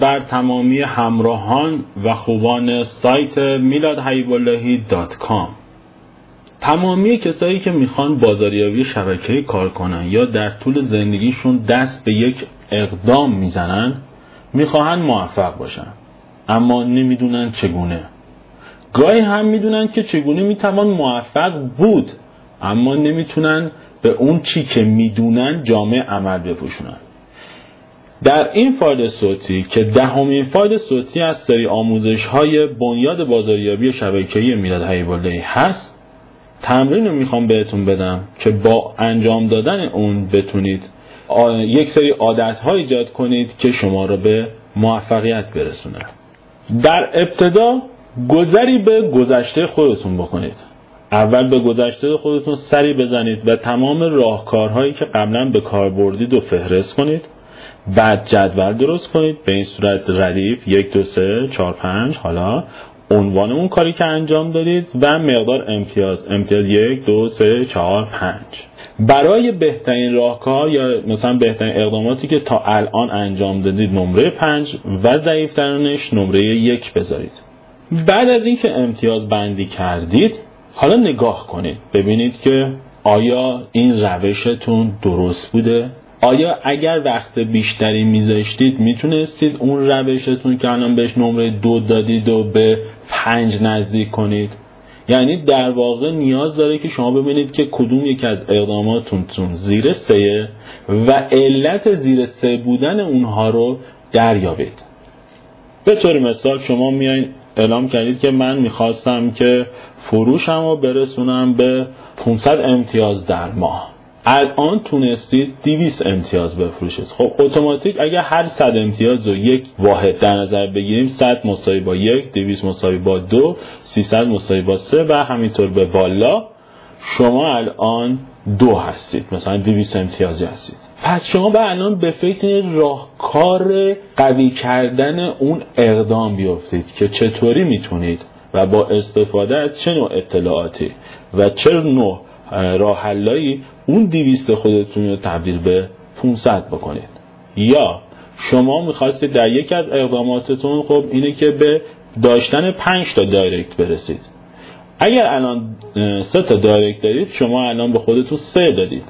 بر تمامی همراهان و خوبان سایت میلادحیباللهی دات کام. تمامی کسایی که می‌خوان بازاریابی شبکه کار کنن یا در طول زندگیشون دست به یک اقدام می‌زنن می‌خواهند موفق باشن. اما نمی‌دونن چگونه. گاهی هم می‌دونن که چگونه می‌توان موفق بود اما نمی‌تونن به اون چی که می‌دونن جامعه عمل بپوشونن. در این فایل صوتی که دهمین فایل صوتی از سری آموزش های بنیاد بازاریابی شبکه‌ای میلاد حیباللهی هست تمرین رو می‌خوام بهتون بدم که با انجام دادن اون بتونید یک سری عادت ایجاد کنید که شما رو به موفقیت برسونه. در ابتدا گذری به گذشته خودتون بکنید. اول به گذشته خودتون سری بزنید و تمام راهکارهایی که قبلا به کار بردید و فهرست کنید. بعد جدول درست کنید. به این صورت ردیف یک دو سه چهار پنج. حالا عنوان اون کاری که انجام دارید و مقدار امتیاز. امتیاز یک دو سه چهار پنج. برای بهترین راهکار یا مثلا بهترین اقداماتی که تا الان انجام دادید نمره پنج و ضعیفترینش نمره یک بذارید. بعد از اینکه امتیاز بندی کردید حالا نگاه کنید. ببینید که آیا این روشتون درست بوده؟ آیا اگر وقت بیشتری میذاشتید می‌تونستید اون روشتون که الان بهش نمره دو دادید و به پنج نزدیک کنید؟ یعنی در واقع نیاز داره که شما ببینید که کدوم یکی از اقداماتون زیر سه و علت زیر سه بودن اونها رو دریابید. به طور مثال شما میایین اعلام کردید که من می‌خواستم که فروشم رو برسونم به 500 امتیاز در ماه. الان تونستید 200 امتیاز بفروشید. خب اتوماتیک اگر هر 100 امتیاز رو یک واحد در نظر بگیریم 100 مساوی با یک 200 مساوی با دو 300 مساوی با سه و همینطور به بالا. شما الان دو هستید مثلا 200 امتیازی هستید. پس شما به الان به فکر راهکار قوی کردن اون اقدام بیفتید که چطوری می‌تونید و با استفاده از چه نوع اطلاعاتی و چه نوع راه اون دیویست خودتون رو تبدیل به 500 بکنید. یا شما می‌خواستید در یکی از اقداماتتون خب اینه که به داشتن 5 تا دایرکت برسید. اگر الان سه تا دایرکت دارید شما الان به خودتون سه دادید.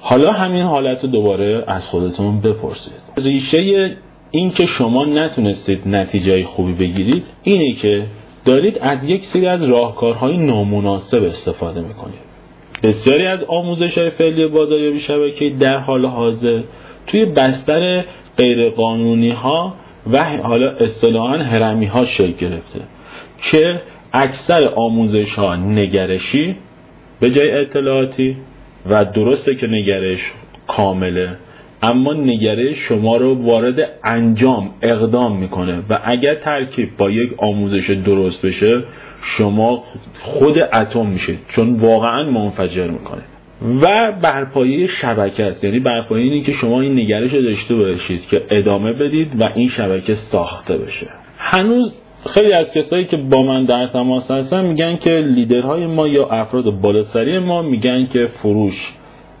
حالا همین حالت رو دوباره از خودتون بپرسید. ریشه این که شما نتونستید نتیجه خوبی بگیرید اینه که دارید از یک سری از راهکارهای نامناسب استفاده می‌کنید. بسیاری از آموزش های فعلی بازاریابی شبکه در حال حاضر توی بستر غیرقانونی ها و حالا اصطلاحا هرمی ها شکل گرفته که اکثر آموزش ها نگرشی به جای اطلاعاتی و درسته که نگرش کامله. اما نگرش شما رو وارد انجام اقدام می‌کنه و اگر ترکیب با یک آموزش درست بشه شما خود اتم میشید چون واقعا منفجر می‌کنه. و برپایی شبکه است. یعنی برپایی اینه که شما این نگرش رو داشته باشید که ادامه بدید و این شبکه ساخته بشه. هنوز خیلی از کسایی که با من در تماس هستن میگن که لیدرهای ما یا افراد بالاسری ما میگن که فروش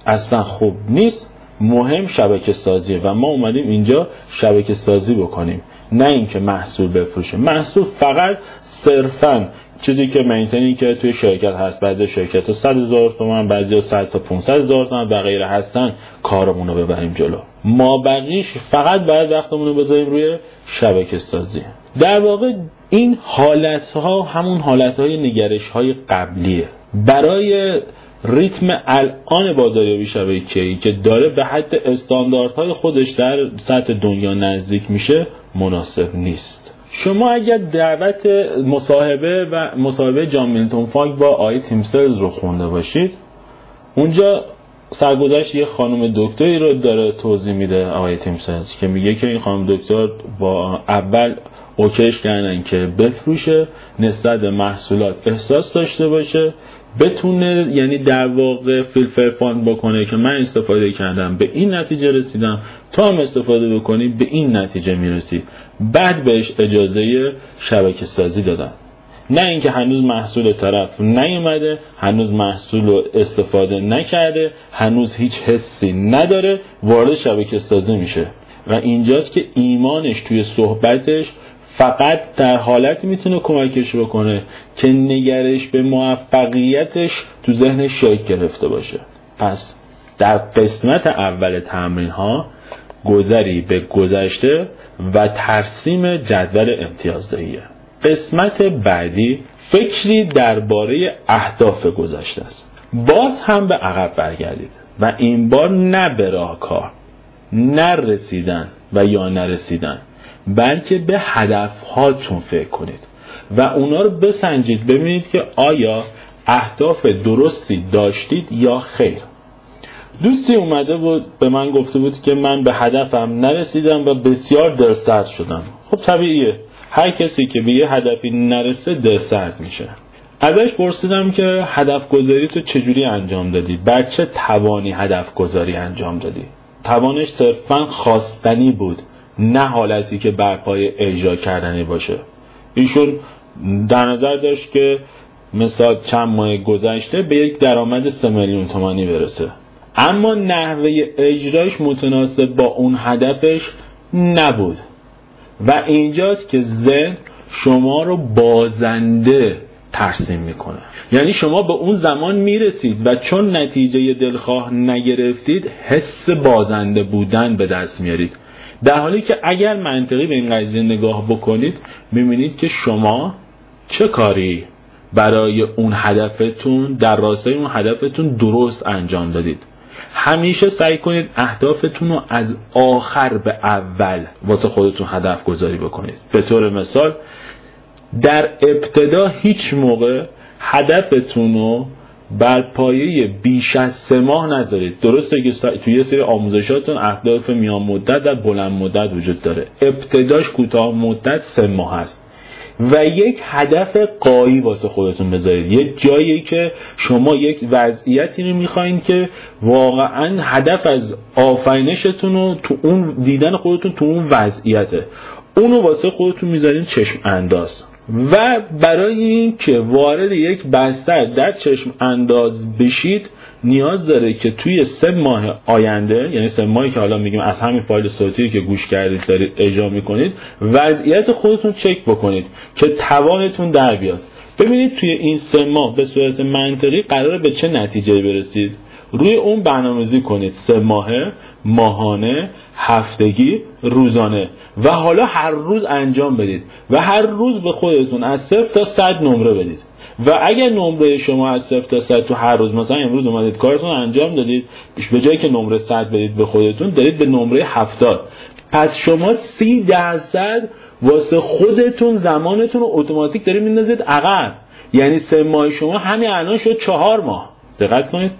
اصلا خوب نیست. مهم شبکه سازیه و ما اومدیم اینجا شبکه سازی بکنیم. نه اینکه محصول بفروشه محصول فقط صرفا چیزی که مینتینی که توی شرکت هست بعضی شرکت ها 100 هزار تومن بعضی 100 تا 500 هزار تومن و غیره هستن کارمون رو ببریم جلو. ما بقیش فقط باید وقتمون رو بذاریم روی شبکه سازی. در واقع این حالت ها همون حالت های نگرش قبلیه. برای ریتم الان بازاریابی شبکه‌ای که داره به حد استانداردهای خودش در سطح دنیا نزدیک میشه مناسب نیست. شما اگر دعوت مصاحبه و مصاحبه جان میلتون فاک با آی تیمسلز رو خونده باشید اونجا سرگذشت یه خانم دکتری رو داره توضیح میده آقای تیمسلز که میگه که این خانم دکتر با اول اوکیش کردن که بفروشه نسبت محصولات احساس داشته باشه بتونه یعنی در واقع فیلتر فاند بکنه که من استفاده کردم به این نتیجه رسیدم. تا هم استفاده بکنی به این نتیجه می‌رسی. بعد بهش اجازه شبکه سازی دادن نه اینکه هنوز محصول طرف نیومده هنوز محصول استفاده نکرده هنوز هیچ حسی نداره وارد شبکه سازی میشه. و اینجاست که ایمانش توی صحبتش فقط در حالتی می‌تونه کمکش بکنه که نگرش به موفقیتش تو ذهنش شکل گرفته باشه. پس در قسمت اول تمرین ها گذری به گذشته و ترسیم جدول امتیازدهیه قسمت بعدی فکری درباره اهداف گذشته است. باز هم به عقب برگردید و این بار نه به راهکار نه و یا نرسیدن. بلکه به هدفهاتون فکر کنید و اونا رو بسنجید ببینید که آیا اهداف درستی داشتید یا خیر. دوستی اومده بود به من گفته بود که من به هدفم نرسیدم و بسیار دلسرد شدم. خب طبیعیه. هر کسی که به یه هدفی نرسه دلسرد میشه. ازش پرسیدم که هدف گذاری تو چجوری انجام دادی؟ بچه توانی هدف گذاری انجام دادی؟ توانش صرفا خواستنی بود. نه حالتی که برپای اجرا کردنی باشه. ایشون در نظر داشت که مثال چند ماه گذشته به یک درآمد سه میلیون تومانی برسه. اما نحوه اجراش متناسب با اون هدفش نبود. و اینجاست که ذهن شما رو بازنده ترسیم می‌کنه. یعنی شما به اون زمان می‌رسید و چون نتیجه دلخواه نگرفتید حس بازنده بودن به دست میارید در حالی که اگر منطقی به این قضیه نگاه بکنید می‌بینید که شما چه کاری برای اون هدفتون در راستای اون هدفتون درست انجام دادید. همیشه سعی کنید اهدافتون رو از آخر به اول واسه خودتون هدف گذاری بکنید. به طور مثال در ابتدا هیچ موقع هدفتون رو بر پایه بیش از سه ماه نذارید. درسته که توی یه سری آموزشاتون اهداف میان مدت و بلند مدت وجود داره. ابتداش کوتاه مدت سه ماه هست و یک هدف قایی واسه خودتون بذارید. یه جایی که شما یک وضعیتی رو می‌خواین که واقعا هدف از آفرینشتون رو تو اون دیدن خودتون تو اون وضعیته. اونو واسه خودتون می‌ذارین چشم انداز. و برای اینکه وارد یک بستر در چشم انداز بشید نیاز داره که توی سه ماه آینده یعنی سه ماهی که حالا میگیم از همین فایل صوتی که گوش کردید دارید اجرا می‌کنید وضعیت خودتون چک بکنید که توانتون در بیاد. ببینید توی این سه ماه به صورت منطقی قراره به چه نتیجه برسید. روی اون برنامه‌ریزی کنید سه ماهه. ماهانه هفتگی روزانه. و حالا هر روز انجام بدید. و هر روز به خودتون از صفر تا صد نمره بدید. و اگر نمره شما از صفر تا صد تو هر روز مثلا امروز اومدید کارتون انجام دادید به جایی که نمره صد بدید به خودتون دارید به نمره هفتاد. پس شما سی درصد واسه خودتون زمانتون رو اتوماتیک دارید میندازید عقب. یعنی سه ماه شما همین الان شد چهار ماه. دقت کنید.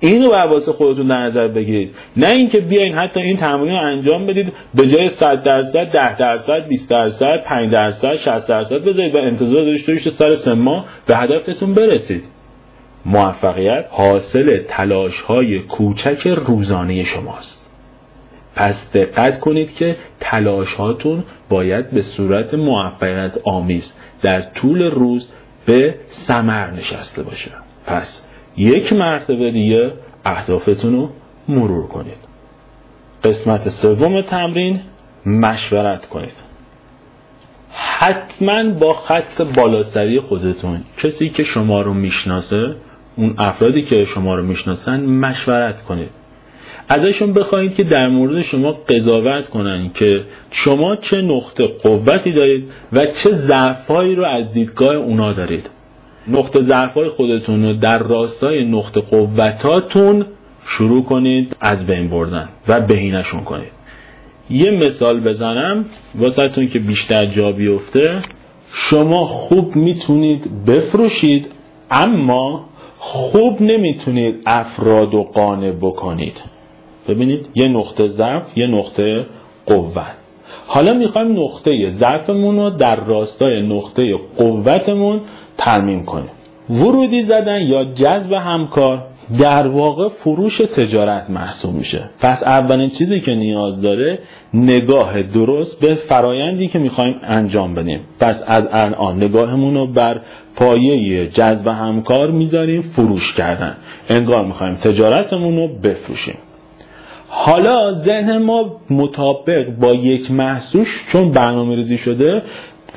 اینو بر واسه خودتون در نظر بگیرید. نه اینکه بیاین حتی این تمرین رو انجام بدید به جای 100 درصد 10 درصد 20 درصد 5 درصد 60 درصد بذارید و انتظار داشته باشید سر سه ماه به هدفتون برسید. موفقیت حاصل تلاش های کوچک روزانه شماست. پس دقت کنید که تلاش هاتون باید به صورت موفقیت آمیز در طول روز به ثمر نشسته باشه. پس یک مرتبه دیگه اهدافتون رو مرور کنید. قسمت سوم تمرین مشورت کنید. حتما با خط بالاسری خودتون. کسی که شما رو می‌شناسه اون افرادی که شما رو می‌شناسن مشورت کنید. ازشون بخواهید که در مورد شما قضاوت کنن که شما چه نقطه قوتی دارید و چه ضعفهایی رو از دیدگاه اونا دارید. نقطه ضعفای خودتون رو در راستای نقطه قوتاتون شروع کنید از بین بردن و بهینشون کنید. یه مثال بزنم واسهتون که بیشتر جا بیفته. شما خوب می‌تونید بفروشید اما خوب نمی‌تونید افراد و قانع بکنید. ببینید یه نقطه ضعف یه نقطه قوت. حالا می‌خوایم نقطه ضعفمون رو در راستای نقطه قوتمون ترمیم کنیم. ورودی زدن یا جذب همکار در واقع فروش تجارت محسوب میشه. پس اولین چیزی که نیاز داره نگاه درست به فرایندی که می‌خوایم انجام بدیم. پس از الان نگاهمون رو بر پایه جذب همکار می‌ذاریم فروش کردن. انگار می‌خوایم تجارتمون رو بفروشیم. حالا ذهن ما مطابق با یک محصول چون برنامه ریزی شده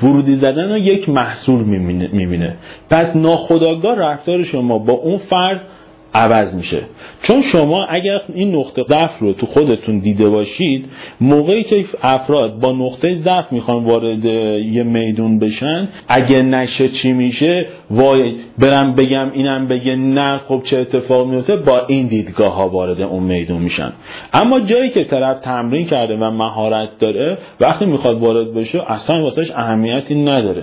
ورودی زدن رو یک محصول می‌بینه پس ناخداگاه رفتار شما با اون فرد عوض میشه. چون شما اگر این نقطه ضعف رو تو خودتون دیده باشید موقعی که افراد با نقطه ضعف می‌خوان وارد یه میدون بشن اگه نشه چی میشه وای برم بگم اینم بگه نه خب چه اتفاق میفته؟ با این دیدگاه ها وارد اون میدون میشن. اما جایی که طرف تمرین کرده و مهارت داره وقتی می‌خواد وارد بشه اصلا واسهش اهمیتی نداره.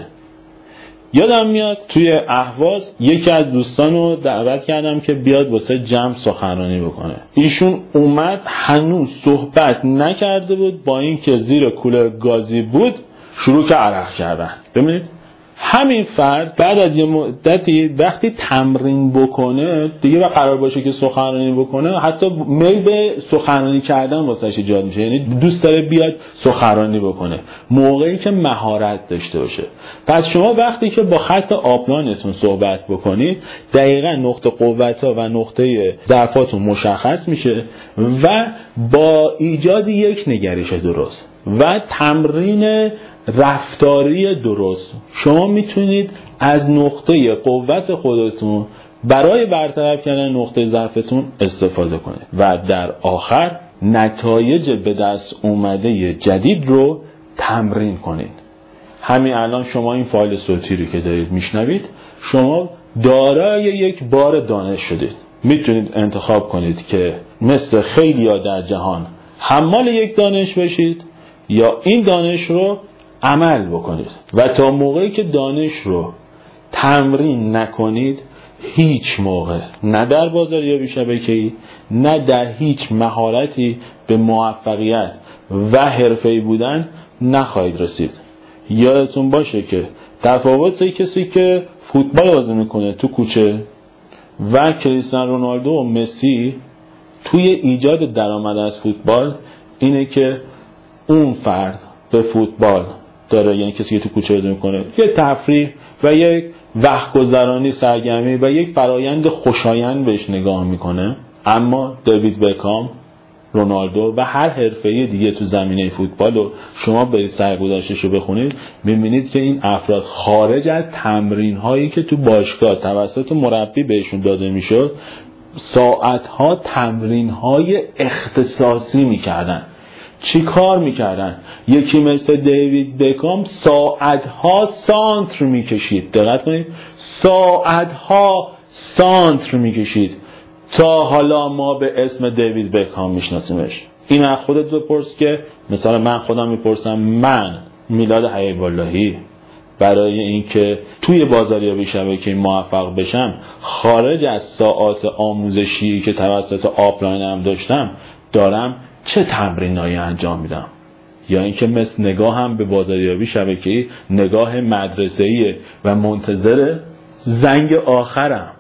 یادم میاد توی اهواز یکی از دوستان رو دعوت کردم که بیاد واسه جمع سخنرانی بکنه. ایشون اومد هنوز صحبت نکرده بود با اینکه زیر کولر گازی بود شروع که عرق کردن. ببینید همین فرد بعد از یه مدتی وقتی تمرین بکنه دیگه و قرار باشه که سخنرانی بکنه حتی میل به سخنرانی کردن واسش ایجاد میشه. یعنی دوست داره بیاد سخنرانی بکنه. موقعی که مهارت داشته باشه. پس شما وقتی که با خط آپلانتون صحبت بکنید دقیقا نقطه قوت ها و نقطه ضعفاتون مشخص میشه و با ایجاد یک نگرش درست و تمرین رفتاری درست. شما می‌تونید از نقطه قوت خودتون برای برطرف کردن نقطه ضعفتون استفاده کنید. و در آخر نتایج به دست اومده جدید رو تمرین کنید. همین الان شما این فایل صوتی رو که دارید میشنوید شما دارای یک بار دانش شدید. می‌تونید انتخاب کنید که مثل خیلی ها در جهان حمال یک دانش بشید یا این دانش رو عمل بکنید. و تا موقعی که دانش رو تمرین نکنید هیچ موقع نه در بازاریابی شبکه‌ای نه در هیچ مهارتی به موفقیت و حرفه‌ای بودن نخواهید رسید. یادتون باشه که تفاوت کسی که فوتبال بازی می‌کنه تو کوچه و کریستیانو رونالدو و مسی توی ایجاد درآمد از فوتبال اینه که اون فرد به فوتبال داره یعنی کسی که تو کوچه بازی می‌کنه. یه تفریح و یک وقت گذرانی سرگرمی و یک فرایند خوشایند بهش نگاه می‌کنه. اما دیوید بکام رونالدو و هر حرفه دیگه تو زمینه فوتبال و شما برید سرگذشتش رو بخونید می‌بینید که این افراد خارج از تمرین هایی که تو باشگاه توسط مربی بهشون داده می‌شد ساعت ها تمرین های اختصاصی می‌کردن. چی کار می‌کردن؟ یکی مثل دیوید بکام ساعتها سانتر می‌کشید. دقت کنید. ساعتها سانتر می‌کشید. تا حالا ما به اسم دیوید بکام میشناسیمش. این از خودت بپرس که مثلا من خودم می‌پرسم من میلاد حیب اللهی. برای اینکه توی بازاریابی شبکه موفق بشم خارج از ساعات آموزشی که توسط آپلاینم داشتم دارم چه تمرینایی انجام میدم؟ یا اینکه مثل نگاه هم به بازاریابی شبکه‌ای نگاه مدرسه‌ای و منتظر زنگ آخرم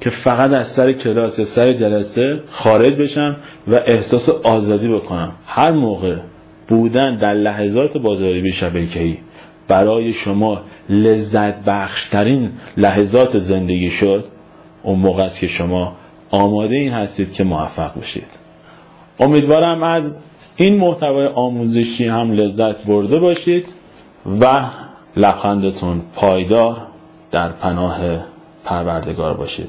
که فقط از سر کلاس یا سر جلسه خارج بشم و احساس آزادی بکنم. هر موقع بودن در لحظات بازاریابی شبکه‌ای برای شما لذت بخشترین لحظات زندگی شد اون موقع است که شما آماده این هستید که موفق بشید. امیدوارم از این محتوای آموزشی هم لذت برده باشید و لبخندتون پایدار در پناه پروردگار باشید.